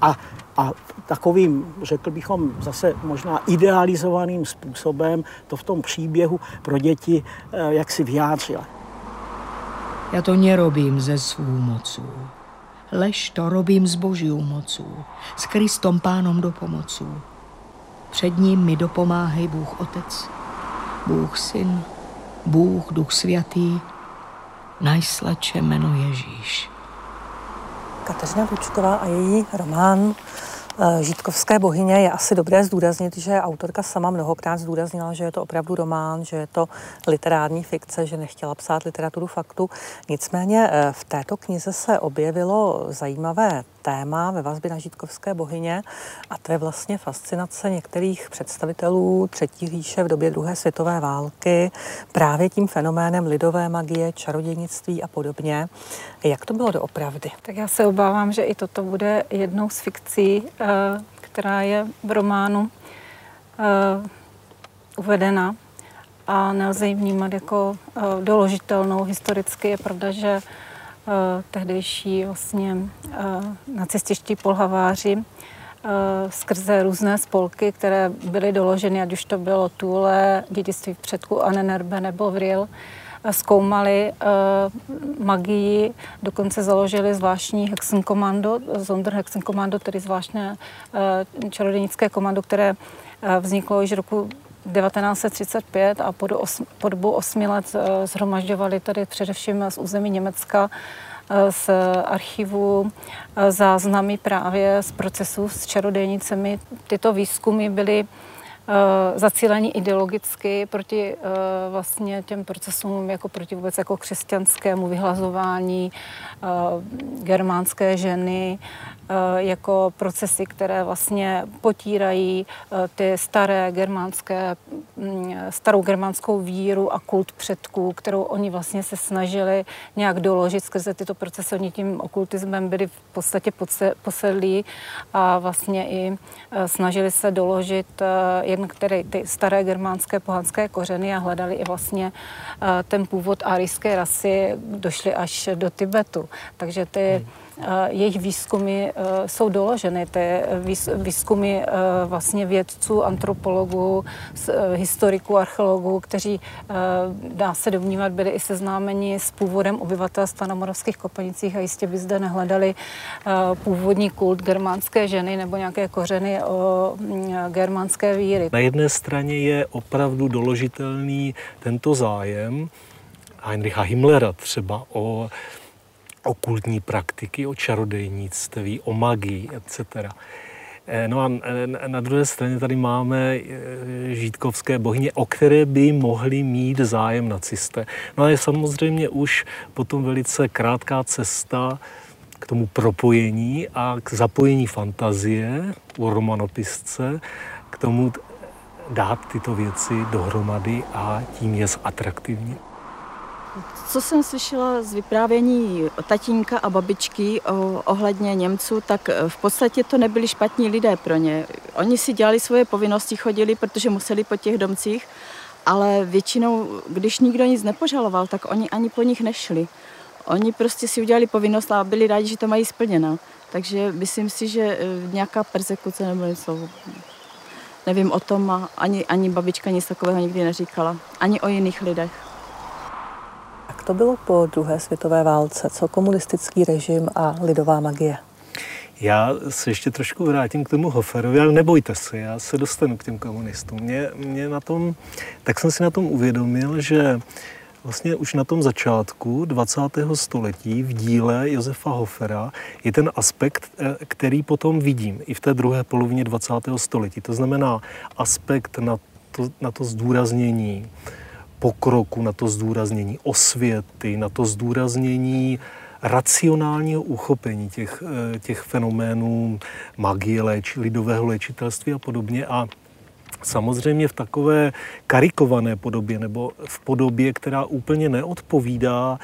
a a takovým, řekl bychom, zase možná idealizovaným způsobem to v tom příběhu pro děti eh, jak si vyjádřila. Já to nerobím ze svou moců. Lež to robím s boží moců, s Kristom pánom do pomoců. Před ním mi dopomáhej Bůh Otec, Bůh Syn, Bůh Duch Svatý, najsladče jméno Ježíš. Kateřina Lučková a její román Žítkovské bohyně je asi dobré zdůraznit, že autorka sama mnohokrát zdůraznila, že je to opravdu román, že je to literární fikce, že nechtěla psát literaturu faktu. Nicméně eh, v této knize se objevilo zajímavé téma ve vazbě na Žítkovské bohyně a to je vlastně fascinace některých představitelů třetí říše v době druhé světové války právě tím fenoménem lidové magie, čarodějnictví a podobně. Jak to bylo doopravdy? Tak já se obávám, že i toto bude jednou z fikcí, eh, která je v románu eh, uvedena a nelze ji vnímat jako eh, doložitelnou historicky. Je pravda, že tehdejší vlastně nacističtí polhaváři skrze různé spolky, které byly doloženy, ať už to bylo Tule, dědictví v předku Anenerbe nebo Vril, zkoumali magii, dokonce založili zvláštní Hexenkommando, Zonder Hexenkommando, tedy zvláštné uh, čarodějnické komando, které vzniklo již roku 1935 a po, os, po dobu osmi let uh, zhromažďovali tady především z území Německa z archivu záznamy právě z procesů s čarodějnicemi. Tyto výzkumy byly Eh, zacílení ideologicky proti eh, vlastně těm procesům, jako proti vůbec jako křesťanskému vyhlazování eh, germánské ženy, Eh, jako procesy, které vlastně potírají eh, ty staré germánské, mm, starou germánskou víru a kult předků, kterou oni vlastně se snažili nějak doložit skrze tyto procesy. Oni tím okultismem byli v podstatě posedlí a vlastně i eh, snažili se doložit které ty staré germánské pohanské kořeny a hledali i vlastně ten původ arijské rasy, došli až do Tibetu. Takže ty hmm jejich výzkumy e, jsou doloženy. Ty výzkumy e, vlastně vědců, antropologů, historiků, archeologů, kteří, dá se domnívat, byli i seznámeni s původem obyvatelstva na Moravských Kopanicích a jistě by zde nehledali původní kult germánské ženy nebo nějaké kořeny o germánské víry. Na jedné straně je opravdu doložitelný tento zájem Heinricha Himmlera třeba o okultní praktiky, o čarodejnictví, o magii, etc. Eh, no a na druhé straně tady máme eh, žítkovské bohyně, o které by mohly mít zájem nacisté. No a je samozřejmě už potom velice krátká cesta k tomu propojení a k zapojení fantazie u romanopisce, k tomu dát tyto věci dohromady a tím je zatraktivní. Co jsem slyšela z vyprávění tatínka a babičky o, ohledně Němců, tak eh, v podstatě to nebyli špatní lidé pro ně. Oni si dělali svoje povinnosti, chodili, protože museli po těch domcích, ale většinou, když nikdo nic nepožaloval, tak oni ani po nich nešli. Oni prostě si udělali povinnost a byli rádi, že to mají splněno. Takže myslím si, že eh, nějaká persekuce nebo něco, nevím o tom a ani, ani babička nic takového nikdy neříkala. Ani o jiných lidech to bylo po druhé světové válce? Co komunistický režim a lidová magie? Já se ještě trošku vrátím k tomu Hoferovi, ale nebojte se, já se dostanu k těm komunistům. Mě, mě na tom, tak jsem si na tom uvědomil, že vlastně už na tom začátku 20. století v díle Josefa Hofera je ten aspekt, eh, který potom vidím i v té druhé polovině 20. století. To znamená aspekt na to, na to zdůraznění pokroku, na to zdůraznění osvěty, na to zdůraznění racionálního uchopení těch, eh, těch fenoménů magie, léč, lidového léčitelství a podobně. A samozřejmě v takové karikované podobě nebo v podobě, která úplně neodpovídá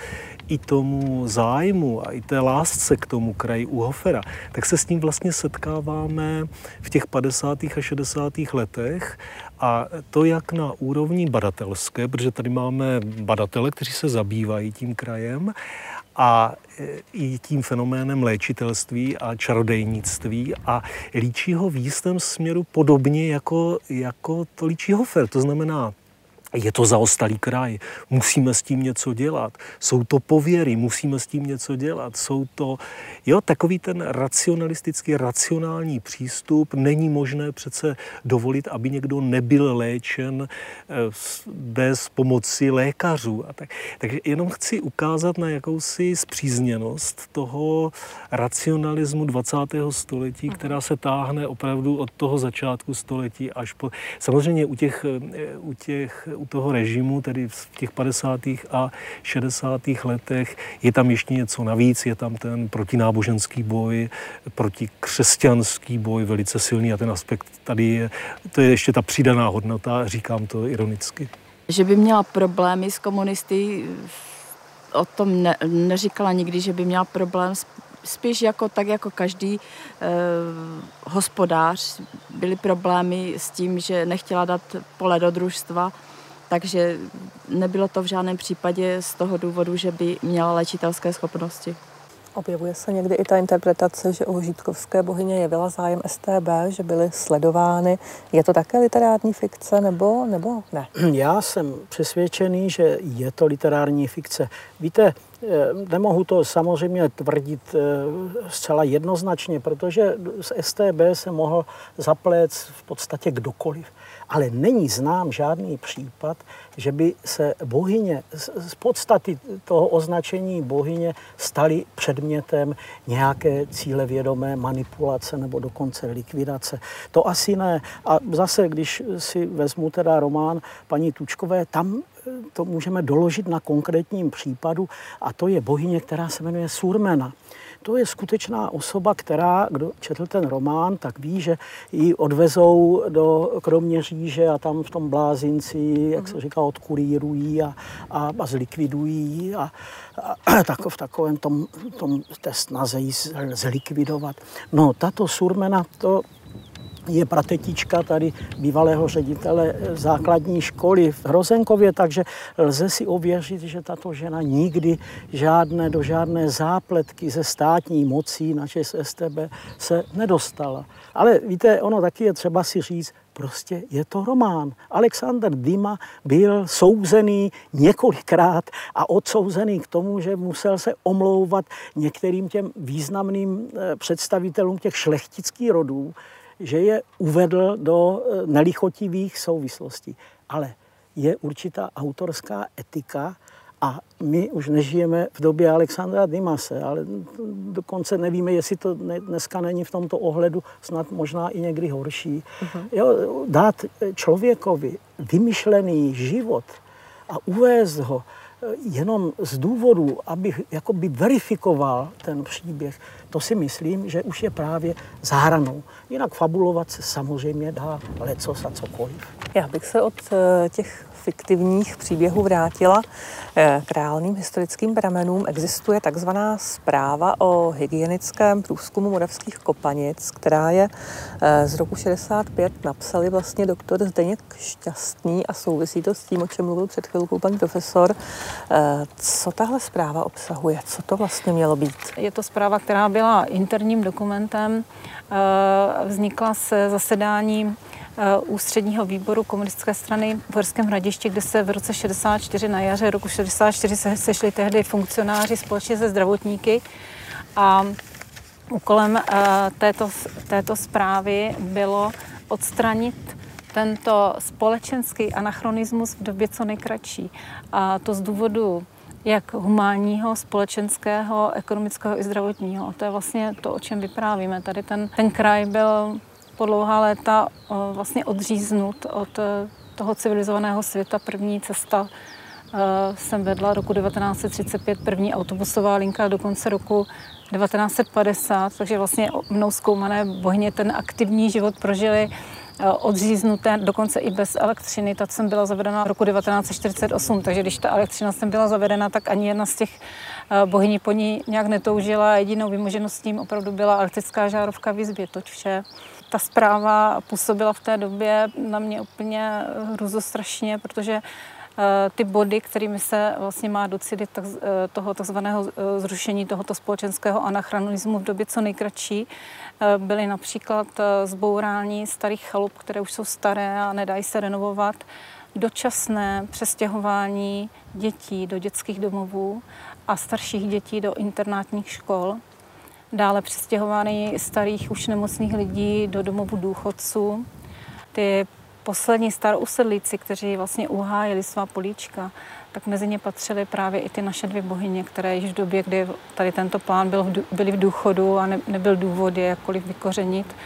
i tomu zájmu a i té lásce k tomu kraji u Hofera, tak se s ním vlastně setkáváme v těch 50. a 60. letech a to jak na úrovni badatelské, protože tady máme badatele, kteří se zabývají tím krajem, a e, i tím fenoménem léčitelství a čarodejnictví a líčí ho v jistém směru podobně jako, jako to líčí Hofer. To znamená, je to zaostalý kraj, musíme s tím něco dělat. Jsou to pověry, musíme s tím něco dělat. Jsou to, jo, takový ten racionalistický, racionální přístup. Není možné přece dovolit, aby někdo nebyl léčen eh, bez pomoci lékařů. A tak. Takže jenom chci ukázat na jakousi zpřízněnost toho racionalismu 20. století, která se táhne opravdu od toho začátku století až po... Samozřejmě u těch, eh, u těch u toho režimu, tedy v těch 50. a 60. letech, je tam ještě něco navíc, je tam ten protináboženský boj, protikřesťanský boj velice silný a ten aspekt tady je, to je ještě ta přidaná hodnota, říkám to ironicky. Že by měla problémy s komunisty, o tom ne, neříkala nikdy, že by měla problém s spíš jako tak jako každý eh, hospodář byly problémy s tím, že nechtěla dát pole do družstva takže nebylo to v žádném případě z toho důvodu, že by měla léčitelské schopnosti. Objevuje se někdy i ta interpretace, že u žítkovské bohyně jevila zájem STB, že byly sledovány. Je to také literární fikce nebo, nebo ne? [CLEARS THROAT] Já jsem přesvědčený, že je to literární fikce. Víte, eh, nemohu to samozřejmě tvrdit eh, zcela jednoznačně, protože z STB se mohl zapléct v podstatě kdokoliv ale není znám žádný případ, že by se bohyně, z podstaty toho označení bohyně staly předmětem nějaké cílevědomé manipulace nebo dokonce likvidace. To asi ne. A zase, když si vezmu teda román paní Tučkové, tam eh, to můžeme doložit na konkrétním případu a to je bohyně, která se jmenuje Surmena to je skutečná osoba, která, kdo četl ten román, tak ví, že ji odvezou do Kroměříže a tam v tom blázinci, jak se říká, odkurírují a, a, a zlikvidují a, a tak, v takovém tom, tom té snaze ji zlikvidovat. No, tato surmena, to je pratetička tady bývalého ředitele základní školy v Hrozenkově, takže lze si ověřit, že tato žena nikdy žádné, do žádné zápletky ze státní mocí na ČES STB se nedostala. Ale víte, ono taky je třeba si říct, prostě je to román. Alexander Dima byl souzený několikrát a odsouzený k tomu, že musel se omlouvat některým těm významným eh, představitelům těch šlechtických rodů, že je uvedl do eh, nelichotivých souvislostí. Ale je určitá autorská etika a my už nežijeme v době Alexandra Dimase, ale dokonce nevíme, jestli to dneska není v tomto ohledu snad možná i někdy horší. Uh-huh. Jo, dát člověkovi vymyšlený život a uvést ho jenom z důvodu, aby jakoby verifikoval ten příběh, to si myslím, že už je právě záhranou. Jinak fabulovat se samozřejmě dá lecos a cokoliv. Já bych se od eh, těch fiktivních příběhů vrátila eh, k reálným historickým pramenům. Existuje takzvaná zpráva o hygienickém průzkumu moravských kopanic, která je eh, z roku 65. Napsali vlastně doktor Zdeněk Šťastný a souvisí to s tím, o čem mluvil před chvilkou pan profesor. Eh, co tahle zpráva obsahuje? Co to vlastně mělo být? Je to zpráva, která byla interním dokumentem, vznikla se zasedání Eh, ústředního výboru komunistické strany v Horském hradišti, kde se v roce 64 na jaře roku 64 se sešli tehdy funkcionáři společně se zdravotníky a úkolem eh, této, této zprávy bylo odstranit tento společenský anachronismus v době co nejkratší. A to z důvodu jak humánního, společenského, ekonomického i zdravotního. A to je vlastně to, o čem vyprávíme. Tady ten, ten kraj byl po dlouhá léta vlastně odříznut od e, toho civilizovaného světa. První cesta jsem vedla roku 1935, první autobusová linka do konce roku 1950, takže vlastně mnou zkoumané bohyně ten aktivní život prožili Eh, odříznuté, dokonce i bez elektřiny. Ta jsem byla zavedena roku 1948, takže když ta elektřina sem byla zavedena, tak ani jedna z těch eh, bohyní po ní nějak netoužila. Jedinou vymožeností opravdu byla elektrická žárovka v toť vše. Ta zpráva působila v té době na mě úplně hruzostrašně, protože Eh, ty body, kterými se vlastně má docílit eh, toho takzvaného eh, zrušení tohoto společenského anachronismu v době co nejkratší, byly například zbourání starých chalup, které už jsou staré a nedají se renovovat, dočasné přestěhování dětí do dětských domovů a starších dětí do internátních škol, dále přestěhování starých už nemocných lidí do domovů důchodců, ty poslední starousedlíci, kteří vlastně uhájili svá políčka, tak mezi ně patřily právě i ty naše dvě bohyně, které již v době, kdy tady tento plán byl byli v důchodu a ne, nebyl důvod je jakkoliv vykořenit.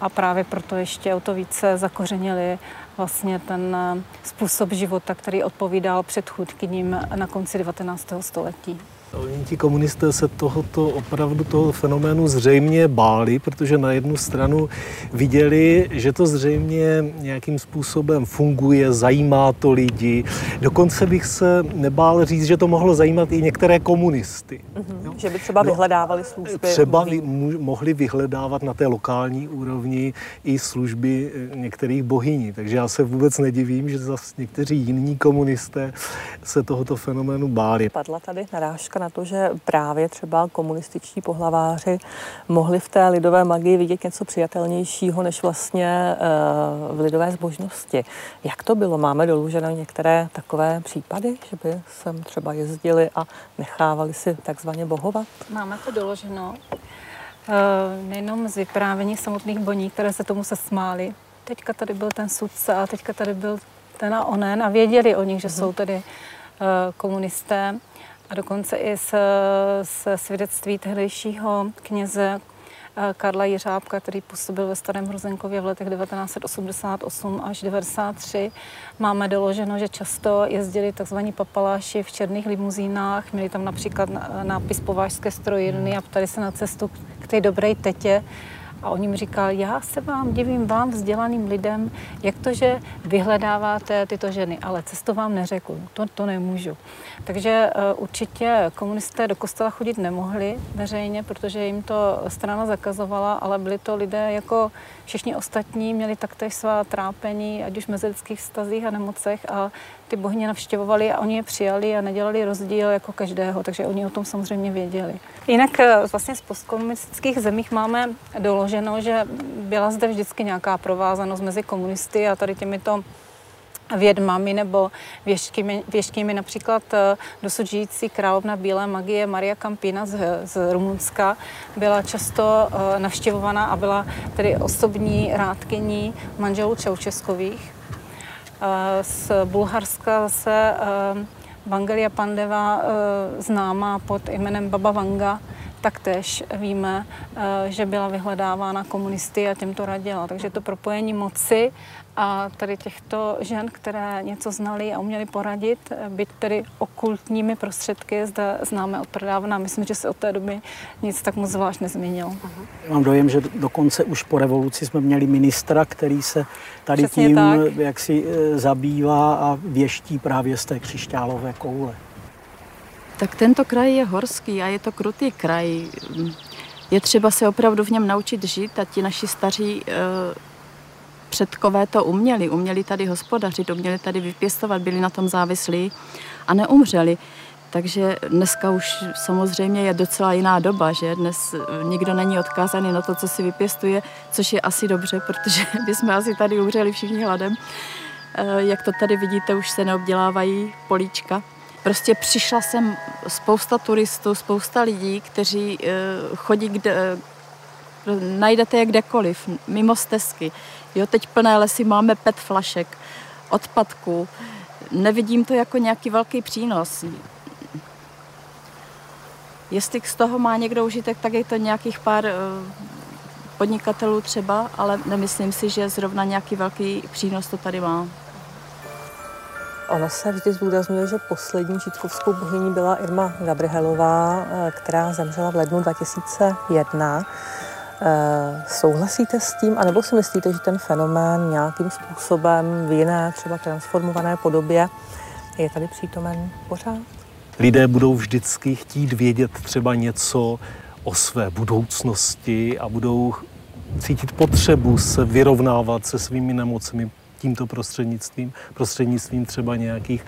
A právě proto ještě o to více zakořenili vlastně ten eh, způsob života, který odpovídal předchůdkyním na konci 19. století. Oni ti komunisté se tohoto opravdu toho fenoménu zřejmě báli, protože na jednu stranu viděli, že to zřejmě nějakým způsobem funguje, zajímá to lidi. Dokonce bych se nebál říct, že to mohlo zajímat i některé komunisty. Mm-hmm. Že by třeba no, vyhledávali služby. Třeba vy, mohli vyhledávat na té lokální úrovni i služby eh, některých bohyní. Takže já se vůbec nedivím, že zase někteří jiní komunisté se tohoto fenoménu báli. Padla tady narážka na to, že právě třeba komunističní pohlaváři mohli v té lidové magii vidět něco přijatelnějšího než vlastně uh, v lidové zbožnosti. Jak to bylo? Máme doluženo některé takové případy, že by sem třeba jezdili a nechávali si takzvaně bohovat? Máme to doloženo. Uh, nejenom z vyprávění samotných boní, které se tomu se smály. Teďka tady byl ten sudce a teďka tady byl ten a onen a věděli o nich, že uh-huh. jsou tady uh, komunisté a dokonce i z, z svědectví tehdejšího kněze eh, Karla Jiřábka, který působil ve Starém Hrozenkově v letech 1988 až 1993. Máme doloženo, že často jezdili tzv. papaláši v černých limuzínách, měli tam například nápis povážské strojírny a ptali se na cestu k té dobré tetě, a on jim říkal, já se vám divím, vám vzdělaným lidem, jak to, že vyhledáváte tyto ženy, ale cestu vám neřekl, to, to nemůžu. Takže uh, určitě komunisté do kostela chodit nemohli veřejně, protože jim to strana zakazovala, ale byli to lidé jako všichni ostatní, měli taktéž svá trápení, ať už v mezilidských vztazích a nemocech a ty bohyně navštěvovali a oni je přijali a nedělali rozdíl jako každého, takže oni o tom samozřejmě věděli. Jinak eh, vlastně z postkomunistických zemích máme doloženo, že byla zde vždycky nějaká provázanost mezi komunisty a tady těmito vědmami nebo věštkymi, věštkymi například eh, dosud žijící královna bílé magie Maria Campina z, z Rumunska byla často eh, navštěvovaná a byla tedy osobní rádkyní manželů Čaučeskových. Z Bulharska se Vangelia Pandeva známá pod jménem Baba Vanga, taktéž víme, že byla vyhledávána komunisty a těm to radila. Takže to propojení moci a tady těchto žen, které něco znali a uměli poradit, byť tedy okultními prostředky, zde známe od prodávna. Myslím, že se od té doby nic tak moc zvlášť nezměnilo. Mám dojem, že dokonce už po revoluci jsme měli ministra, který se tady Přesně tím tak. jak si e, zabývá a věští právě z té křišťálové koule. Tak tento kraj je horský a je to krutý kraj. Je třeba se opravdu v něm naučit žít a ti naši staří e, předkové to uměli. Uměli tady hospodařit, uměli tady vypěstovat, byli na tom závislí a neumřeli. Takže dneska už samozřejmě je docela jiná doba, že dnes nikdo není odkázaný na to, co si vypěstuje, což je asi dobře, protože [LAUGHS] bychom asi tady umřeli všichni hladem. Eh, jak to tady vidíte, už se neobdělávají políčka. Prostě přišla sem spousta turistů, spousta lidí, kteří eh, chodí kde, najdete je kdekoliv, mimo stezky. Jo, teď plné lesy máme pet flašek, odpadků. Nevidím to jako nějaký velký přínos. Jestli z toho má někdo užitek, tak je to nějakých pár eh, podnikatelů třeba, ale nemyslím si, že zrovna nějaký velký přínos to tady má. Ono se vždy zdůrazňuje, že poslední žítkovskou bohyní byla Irma Gabrielová, eh, která zemřela v lednu 2001. Eh, souhlasíte s tím, anebo si myslíte, že ten fenomén nějakým způsobem v jiné, třeba transformované podobě je tady přítomen pořád? Lidé budou vždycky chtít vědět třeba něco o své budoucnosti a budou cítit potřebu se vyrovnávat se svými nemocemi tímto prostřednictvím, prostřednictvím třeba nějakých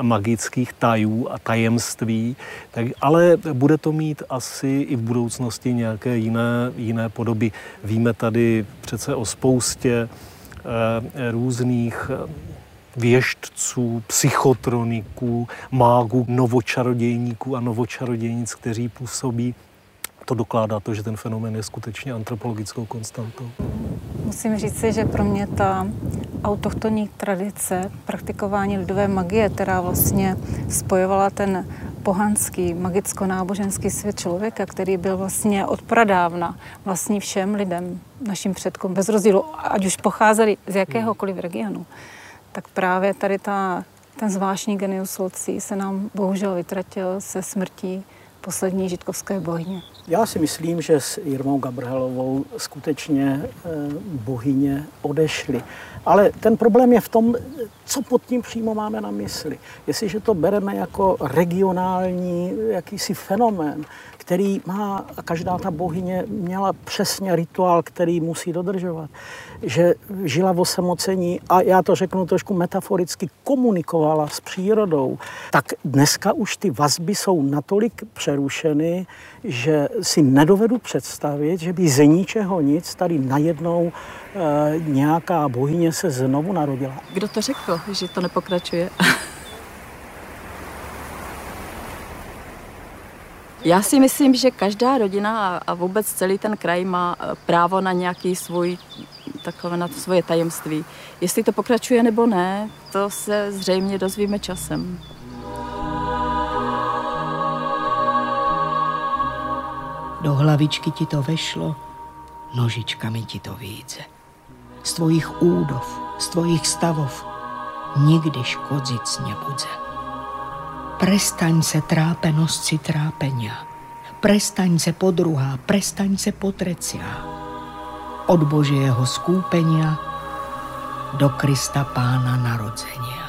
magických tajů a tajemství, tak, ale bude to mít asi i v budoucnosti nějaké jiné, jiné podoby. Víme tady přece o spoustě e, různých eh, věštců, psychotroniků, mágů, novočarodějníků a novočarodějnic, kteří působí to dokládá to, že ten fenomén je skutečně antropologickou konstantou. Musím říct, že pro mě ta autochtonní tradice praktikování lidové magie, která vlastně spojovala ten pohanský, magicko-náboženský svět člověka, který byl vlastně od pradávna vlastní všem lidem, našim předkům, bez rozdílu, ať už pocházeli z jakéhokoliv regionu, tak právě tady ta, ten zvláštní genius se nám bohužel vytratil se smrtí poslední žitkovské bohyně. Já si myslím, že s Jirmou Gabrhelovou skutečně eh, bohyně odešly. Ale ten problém je v tom, co pod tím přímo máme na mysli. Jestliže to bereme jako regionální jakýsi fenomén, který má, každá ta bohyně měla přesně rituál, který musí dodržovat, že žila v osamocení a já to řeknu trošku metaforicky, komunikovala s přírodou, tak dneska už ty vazby jsou natolik přerušeny, že si nedovedu představit, že by ze ničeho nic tady najednou e, nějaká bohyně se znovu narodila. Kdo to řekl, že to nepokračuje? [LAUGHS] Já si myslím, že každá rodina a vůbec celý ten kraj má eh, právo na nějaký svůj, takové na to svoje tajemství. Jestli to pokračuje nebo ne, to se zřejmě dozvíme časem. Do hlavičky ti to vešlo, nožičkami ti to více. Z tvojich údov, z tvojich stavov nikdy škodzic nebude. Prestaň se trápenosci trápenia. Prestaň se podruhá, prestaň se potrecia. Od Božieho skúpenia do Krista Pána narodzenia.